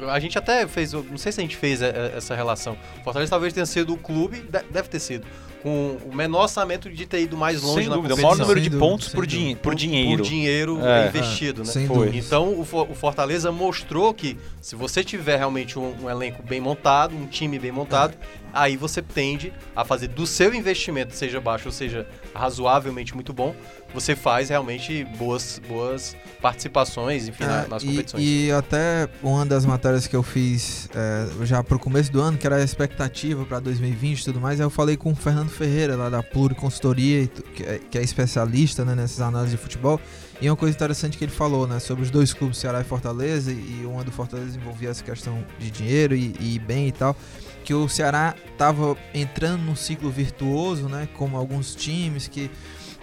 a gente até fez, não sei se a gente fez essa relação. Fortaleza talvez tenha sido o clube, deve ter sido, com o menor orçamento de ter ido mais longe sem na dúvida, competição. o maior número de pontos por, din por, dinheiro. Por dinheiro é, investido, né? Foi. Então o, o, Fortaleza mostrou que se você tiver realmente um, um, elenco bem montado, um time bem montado, aí você tende a fazer do seu investimento, seja baixo ou seja razoavelmente muito bom, você faz realmente boas, boas participações, enfim, é, nas competições. E, e, até uma das matérias que eu fiz é, já pro começo do ano, que era a expectativa para 2020 e tudo mais, eu falei com o Fernando Ferreira, lá da Pluri Consultoria, que é, que é especialista né, nessas análises de futebol. E uma coisa interessante que ele falou, né, sobre os dois clubes, Ceará e Fortaleza, e uma do Fortaleza envolvia essa questão de dinheiro e, e bem e tal, que o Ceará estava entrando num ciclo virtuoso, né, como alguns times que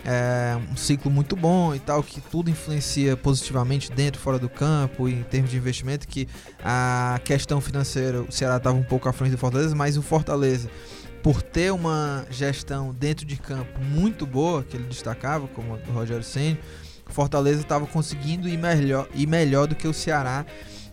é um ciclo muito bom e tal, que tudo influencia positivamente dentro e fora do campo, em termos de investimento, que a questão financeira, o Ceará estava um pouco à frente do Fortaleza, mas o Fortaleza, por ter uma gestão dentro de campo muito boa, que ele destacava, como o Rogério Senna, Fortaleza estava conseguindo ir melhor, ir melhor do que o Ceará.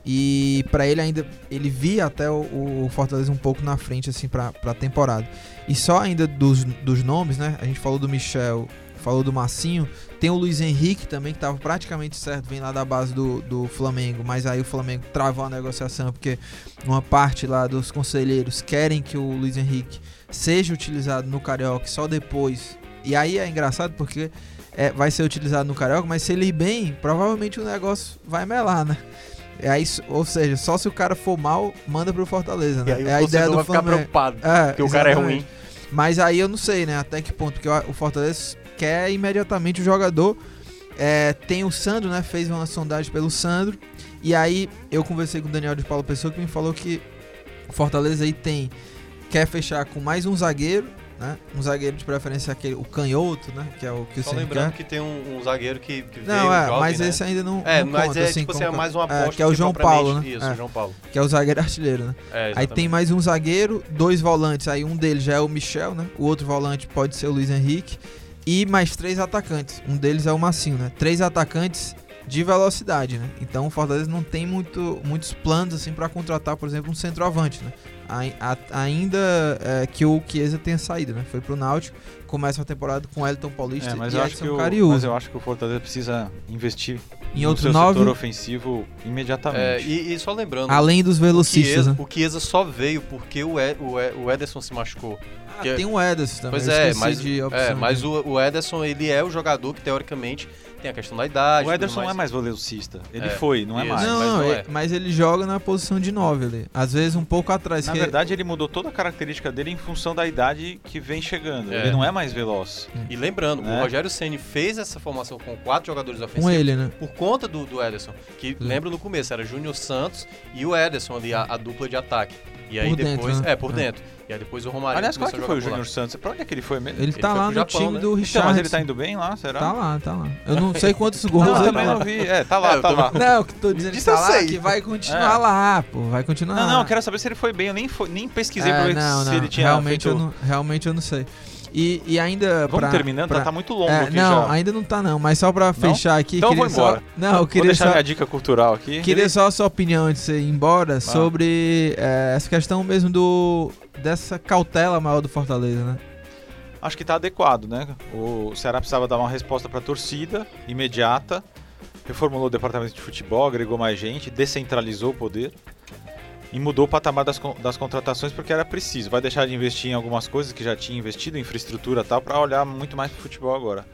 E para ele ainda, ele via até o, o, Fortaleza um pouco na frente assim para a temporada. E só ainda dos, dos nomes, né? A gente falou do Michel falou do Massinho. Tem o Luiz Henrique também, que estava praticamente certo, vem lá da base do, do Flamengo, mas aí o Flamengo travou a negociação porque uma parte lá dos conselheiros querem que o Luiz Henrique seja utilizado no Carioca só depois. E aí é engraçado porque é, vai ser utilizado no Carioca, mas se ele ir bem, provavelmente o negócio vai melar, né? É aí, ou seja, só se o cara for mal, manda pro Fortaleza, né? é a ideia do vai Flamengo. ficar preocupado é, que o cara é ruim. Mas aí eu não sei, né? Até que ponto, porque o Fortaleza quer imediatamente o jogador. É, tem o Sandro, né? Fez uma sondagem pelo Sandro. E aí eu conversei com o Daniel de Paulo Pessoa que me falou que o Fortaleza aí tem. Quer fechar com mais um zagueiro, né? Um zagueiro de preferência aquele, o canhoto, né? Que é o que Só o lembrando quer. que tem um, um zagueiro que, que não, é, jovem, mas né? esse ainda não. É, não mas conta, é assim, tipo assim, é mais uma aposta. É, que é o João Paulo, né? Isso, é, João Paulo. Que é o zagueiro artilheiro, né? É, aí tem mais um zagueiro, dois volantes. Aí um deles já é o Michel, né? O outro volante pode ser o Luiz Henrique e mais três atacantes. Um deles é o Massinho, né? Três atacantes de velocidade, né? Então o Fortaleza não tem muito, muitos planos assim para contratar, por exemplo, um centroavante, né? A, a, ainda é, que o Chiesa tenha saído, né? Foi pro Náutico, começa a temporada com Elton Paulista é, mas e eu Edson acho que o, Mas eu acho que o Fortaleza precisa investir em no outro seu nove... setor ofensivo imediatamente. É, e, e, só lembrando, além dos velocistas, o Chiesa, né? o Chiesa só veio porque o, Ed, o, o Ederson se machucou. Ah, tem o Ederson também. Pois é, mas, é, mas o, o Ederson ele é o jogador que teoricamente tem a questão da idade. O Ederson não é mais velocista. Ele é, foi, não é mais. Não, mas, não é. mas, ele joga na posição de 9 ali. Às vezes um pouco atrás. Na que... verdade, ele mudou toda a característica dele em função da idade que vem chegando. É. Ele não é mais veloz. E lembrando, né? o Rogério Ceni fez essa formação com quatro jogadores ofensivos com ele, né? por conta do, do Ederson. Que lembra no começo, era Júnior Santos e o Ederson ali, a, a dupla de ataque. E aí por depois. Dentro, né? É, por é. dentro. E aí depois o Romário. Aliás, qual é que foi o Júnior Santos? Pra onde é que ele foi mesmo? Ele, ele tá lá no Japão, time né? do Richard. Então, mas ele tá indo bem lá, será? Tá lá, tá lá. Eu não sei quantos gols não, ele também não vi. É, tá lá, é, [LAUGHS] tá lá. Não, que tô dizendo que tá lá, que vai continuar é. lá, pô. Vai continuar Não, não, eu quero saber se ele foi bem. Eu nem, foi, nem pesquisei é, pra ver não, se não. ele tinha realmente feito... Eu não, realmente eu não sei. E, e ainda. Vamos pra, terminando, pra... Tá, tá muito longo é, aqui Não, já. ainda não tá não, mas só pra fechar aqui. Então eu vou embora. Só... Não, eu queria vou deixar só... minha dica cultural aqui. Queria Ele... só a sua opinião antes de você ir embora ah. sobre é, essa questão mesmo do dessa cautela maior do Fortaleza, né? Acho que tá adequado, né? O Ceará precisava dar uma resposta pra torcida imediata, reformulou o departamento de futebol, agregou mais gente, descentralizou o poder e mudou o patamar das, das contratações porque era preciso. Vai deixar de investir em algumas coisas que já tinha investido, infraestrutura e tal, para olhar muito mais para o futebol agora.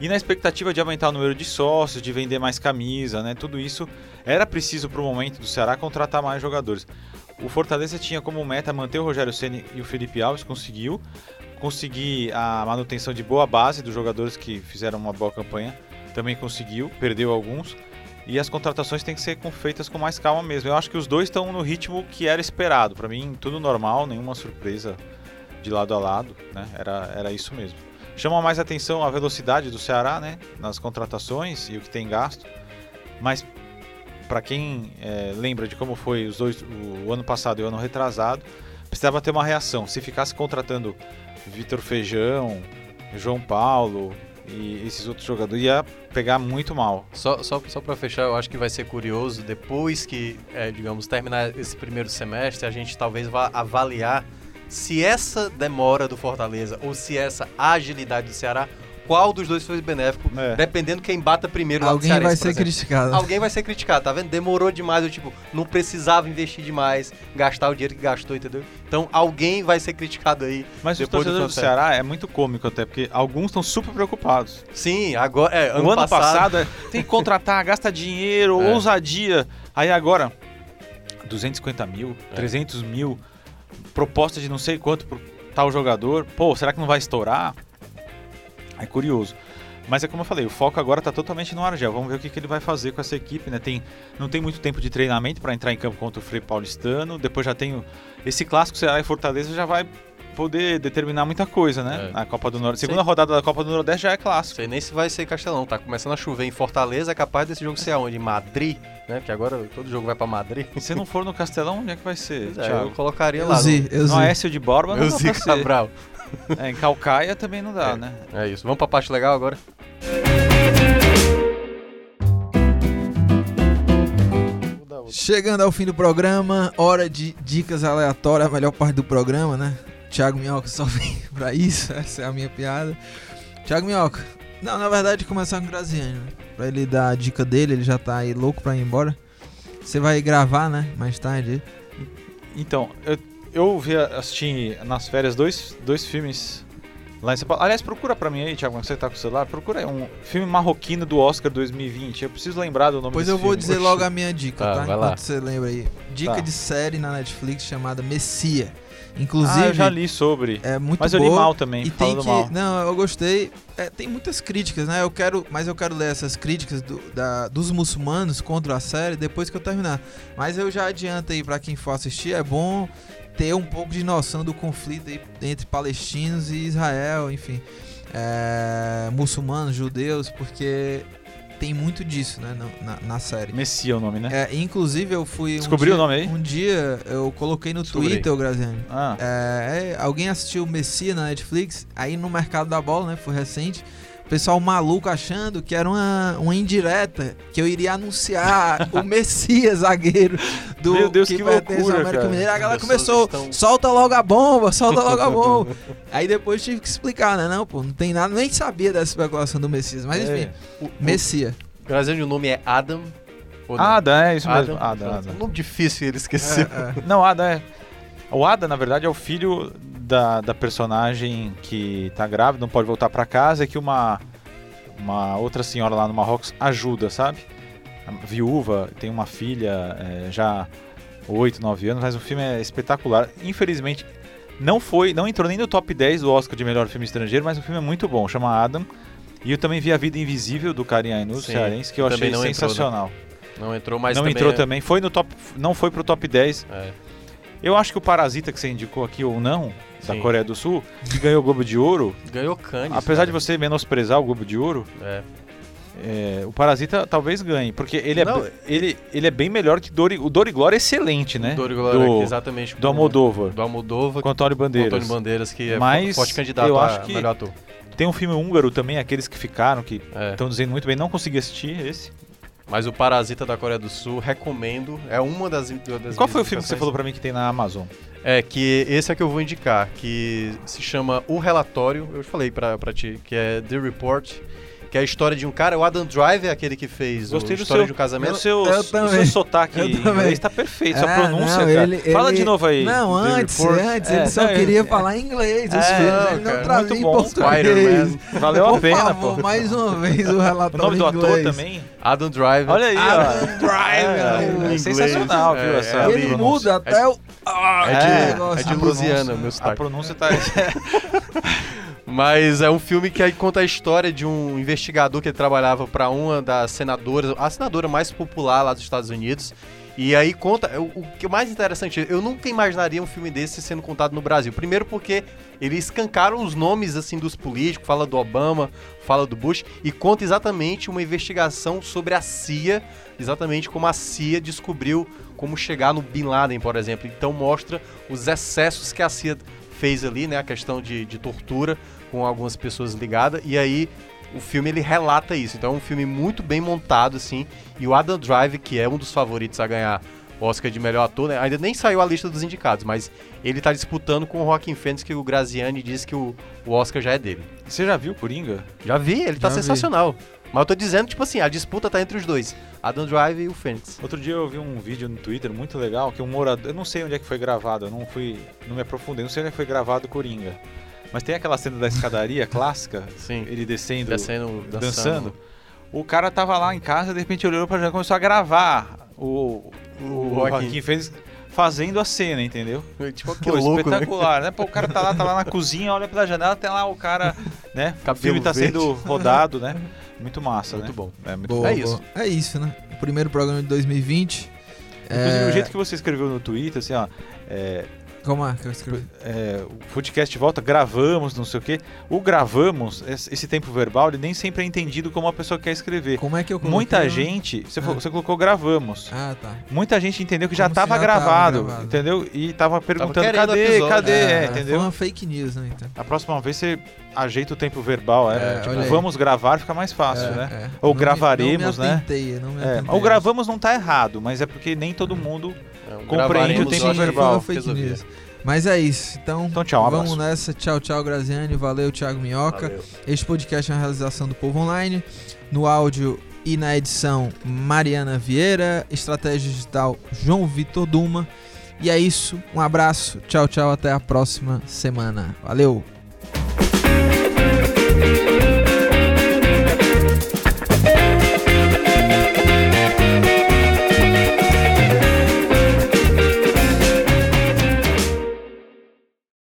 E na expectativa de aumentar o número de sócios, de vender mais camisa, né? Tudo isso era preciso para o momento do Ceará contratar mais jogadores. O Fortaleza tinha como meta manter o Rogério Ceni e o Felipe Alves, conseguiu. Conseguir a manutenção de boa base dos jogadores que fizeram uma boa campanha, também conseguiu, perdeu alguns. E as contratações têm que ser feitas com mais calma mesmo. Eu acho que os dois estão no ritmo que era esperado. Para mim, tudo normal, nenhuma surpresa de lado a lado, né? Era, era isso mesmo. Chama mais atenção a velocidade do Ceará, né? Nas contratações e o que tem gasto. Mas para quem é, lembra de como foi os dois, o, ano passado e o ano retrasado, precisava ter uma reação. Se ficasse contratando Vitor Feijão, João Paulo e esses outros jogadores, ia pegar muito mal. Só, só, só para fechar, eu acho que vai ser curioso, depois que, é, digamos, terminar esse primeiro semestre, a gente talvez vá avaliar se essa demora do Fortaleza ou se essa agilidade do Ceará qual dos dois foi benéfico, é. dependendo quem bata primeiro Alguém Cearense, vai ser criticado. Alguém vai ser criticado, tá vendo? Demorou demais, eu tipo, não precisava investir demais, gastar o dinheiro que gastou, entendeu? Então alguém vai ser criticado aí. Mas os torcedores do, do Ceará é muito cômico até, porque alguns estão super preocupados. Sim, agora, é, ano, ano passado, passado é, tem que contratar, [LAUGHS] gasta dinheiro, é. ousadia. Aí agora, 250 mil, é. 300 mil, proposta de não sei quanto por tal jogador. Pô, será que não vai estourar? É curioso. Mas é como eu falei, o foco agora está totalmente no Argel. Vamos ver o que, que, ele vai fazer com essa equipe, né? Tem, não tem muito tempo de treinamento para entrar em campo contra o Frei Paulistano. Depois já tem o, esse clássico Ceará e Fortaleza já vai poder determinar muita coisa, né? É. Na Copa do Nordeste. Segunda Sei. rodada da Copa do Nordeste já é clássico. Sei nem se vai ser Castelão. Tá começando a chover em Fortaleza, é capaz desse jogo ser aonde? Madrid, né? Porque agora todo jogo vai para Madrid. Se não for no Castelão, onde é que vai ser? É, eu colocaria eu lá. Zi, no, no Aécio de Borba não eu dá Cabral. É, em Calcaia também não dá, é, né? É isso. Vamos pra parte legal agora? Chegando ao fim do programa, hora de dicas aleatórias, a melhor parte do programa, né? Thiago Minhoca só [LAUGHS] vem pra isso, essa é a minha piada. Thiago Minhoca, não, na verdade começar com o Graziani, né? Pra ele dar a dica dele, ele já tá aí louco pra ir embora. Você vai gravar, né? Mais tarde. Então, eu eu vi, assisti nas férias dois, dois filmes lá em São Paulo. Aliás, procura pra mim aí, Thiago, você tá com o celular. Procura aí um filme marroquino do Oscar 2020. Eu preciso lembrar do nome Pois eu vou filme. dizer logo a minha dica, tá? tá? Enquanto lá. você lembra aí. Dica tá. de série na Netflix chamada Messia. Inclusive. Ah, eu já li sobre. É muito Mas boa, eu li mal também. E tem que. Mal. Não, eu gostei. É, tem muitas críticas, né? Eu quero, mas eu quero ler essas críticas do, da, dos muçulmanos contra a série depois que eu terminar. Mas eu já adianto aí para quem for assistir, é bom ter um pouco de noção do conflito entre palestinos e Israel, enfim, é, muçulmanos, judeus, porque tem muito disso, né, na, na série. Messia é o nome, né? É, inclusive eu fui. Descobriu um o nome aí? Um dia eu coloquei no Descobri. Twitter, o Graziani. Ah. É, alguém assistiu Messia na Netflix, aí no mercado da bola, né? Foi recente pessoal maluco achando que era uma, uma indireta, que eu iria anunciar o [LAUGHS] Messias zagueiro do Meu Deus, que, que loucura, América Mineiro. A galera começou, estão... solta logo a bomba, solta logo a bomba. [LAUGHS] Aí depois tive que explicar, né? Não, pô, não tem nada, nem sabia dessa especulação do Messias. Mas é. enfim, o, Messias. O, o nome é Adam. Adam, é isso Adam, mesmo. Adam, Adam. É um nome difícil ele esqueceu. É, é. Não, Adam é. O Ada, na verdade, é o filho da, da personagem que tá grávida, não pode voltar para casa, e que uma, uma outra senhora lá no Marrocos ajuda, sabe? A viúva, tem uma filha é, já 8, 9 anos, mas o filme é espetacular. Infelizmente, não foi, não entrou nem no top 10 do Oscar de melhor filme estrangeiro, mas o filme é muito bom, chama Adam. E eu também vi A Vida Invisível do Karim Ainuz, cearense, que eu achei sensacional. Entrou, né? Não entrou, mas não também entrou é... também. Foi no top, não foi pro top 10. É. Eu acho que o Parasita que você indicou aqui ou não, Sim. da Coreia do Sul, que ganhou o Globo de Ouro. Ganhou Cannes. Apesar cara. de você menosprezar o Globo de Ouro, é. É, o Parasita talvez ganhe, porque ele é, não, ele, ele é bem melhor que Dor, o Dor e Glória é excelente, né? Dor e Glória, do, exatamente. Do Almodóvar. Do Almodóvar. Com Antônio Bandeiras. Antônio Bandeiras, que é Mas forte candidato eu acho a que melhor ator. Tem um filme húngaro também, aqueles que ficaram, que estão é. dizendo muito bem, não consegui assistir esse. Mas o Parasita da Coreia do Sul, recomendo. É uma das. das Qual foi o filme que você falou para mim que tem na Amazon? É, que esse é que eu vou indicar, que se chama O Relatório, eu falei pra, pra ti, que é The Report. Que é a história de um cara, o Adam Driver, aquele que fez Gostei o do História seu, de um Casamento. O seu, o seu sotaque em inglês tá perfeito, sua Ah, pronúncia, não, cara. ele- Fala ele- de novo aí. Não, antes, antes, É, ele só não, queria é- falar inglês, os É, filmes, não, ele não cara, trazia muito em bom. português. Valeu Por a pena, favor, pô. mais uma vez o [LAUGHS] O relatório nome do ator também. Adam Driver. Olha aí, Adam ó. Driver. É, é sensacional, viu? é, essa é Ele muda até o... Ah, É de- é de a Lusiana, meu A sotaque. pronúncia tá. [LAUGHS] Mas é um filme que aí conta a história de um investigador que trabalhava para uma das senadoras, a senadora mais popular lá dos Estados Unidos. E aí conta. O, o que é mais interessante, eu nunca imaginaria um filme desse sendo contado no Brasil. Primeiro porque eles escancaram os nomes assim dos políticos, fala do Obama, fala do Bush, e conta exatamente uma investigação sobre a CIA, exatamente como a CIA descobriu como chegar no Bin Laden, por exemplo. Então mostra os excessos que a CIA fez ali, né? A questão de, de tortura com algumas pessoas ligadas. E aí o filme ele relata isso. Então é um filme muito bem montado, assim. E o Adam Drive, que é um dos favoritos a ganhar o Oscar de melhor ator, né? ainda nem saiu a lista dos indicados, mas ele tá disputando com o Joaquin Phoenix, que o Graziani disse que o, o Oscar já é dele. Você já viu Coringa? Já vi, ele tá Já vi. sensacional. Mas eu tô dizendo, tipo assim, a disputa tá entre os dois. Adam Drive e o Phoenix. Outro dia eu vi um vídeo no Twitter muito legal que um morador. Eu não sei onde é que foi gravado, eu não fui. não me aprofundei, não sei onde é que foi gravado Coringa. Mas tem aquela cena da escadaria clássica, Sim. ele descendo, Descendo, dançando. dançando. O cara tava lá em casa, de repente olhou pra janela e começou a gravar o, o, O Joaquim Joaquim. fez fazendo a cena, entendeu? Tipo, que Pô, louco, né? espetacular, né? Pô, o cara tá lá, tá lá na [LAUGHS] cozinha, olha pela janela, tem lá o cara, né? o filme tá verde. sendo rodado, né? Muito massa, Muito né? bom. É, muito Boa, É boa. isso. É isso, né? O primeiro programa de 2020. Inclusive, é... o jeito que você escreveu no Twitter, assim, ó. É, Como é que eu escrevi? é, o podcast volta, gravamos, não sei o quê. O gravamos, esse tempo verbal, ele nem sempre é entendido como a pessoa quer escrever. Como é que eu coloquei? Muita gente, você, Ah. falou- você colocou gravamos. Ah, tá. Muita gente entendeu que já Como estava já tava gravado, gravado. entendeu? E tava perguntando, querendo cadê, episódio. cadê, é, É, entendeu? Foi uma fake news, né? Então. A próxima vez você ajeita o tempo verbal, é, É, tipo, vamos gravar, fica mais fácil, É, né? é. Ou Não me- gravaremos, não me né? atentei, Não me É, atentei. o gravamos não tá errado, mas é porque nem todo mundo. É, um Compreende gravaremos o tempo verbal. Fake news. Mas é isso. Então, Então, tchau, um vamos abraço. nessa. Tchau, tchau, Graziani. Valeu, Thiago Minhoca. Valeu. Este podcast é uma realização do Povo Online. No áudio e na edição, Mariana Vieira. Estratégia digital, João Vitor Duma. E é isso. Um abraço. Tchau, tchau. Até a próxima semana. Valeu.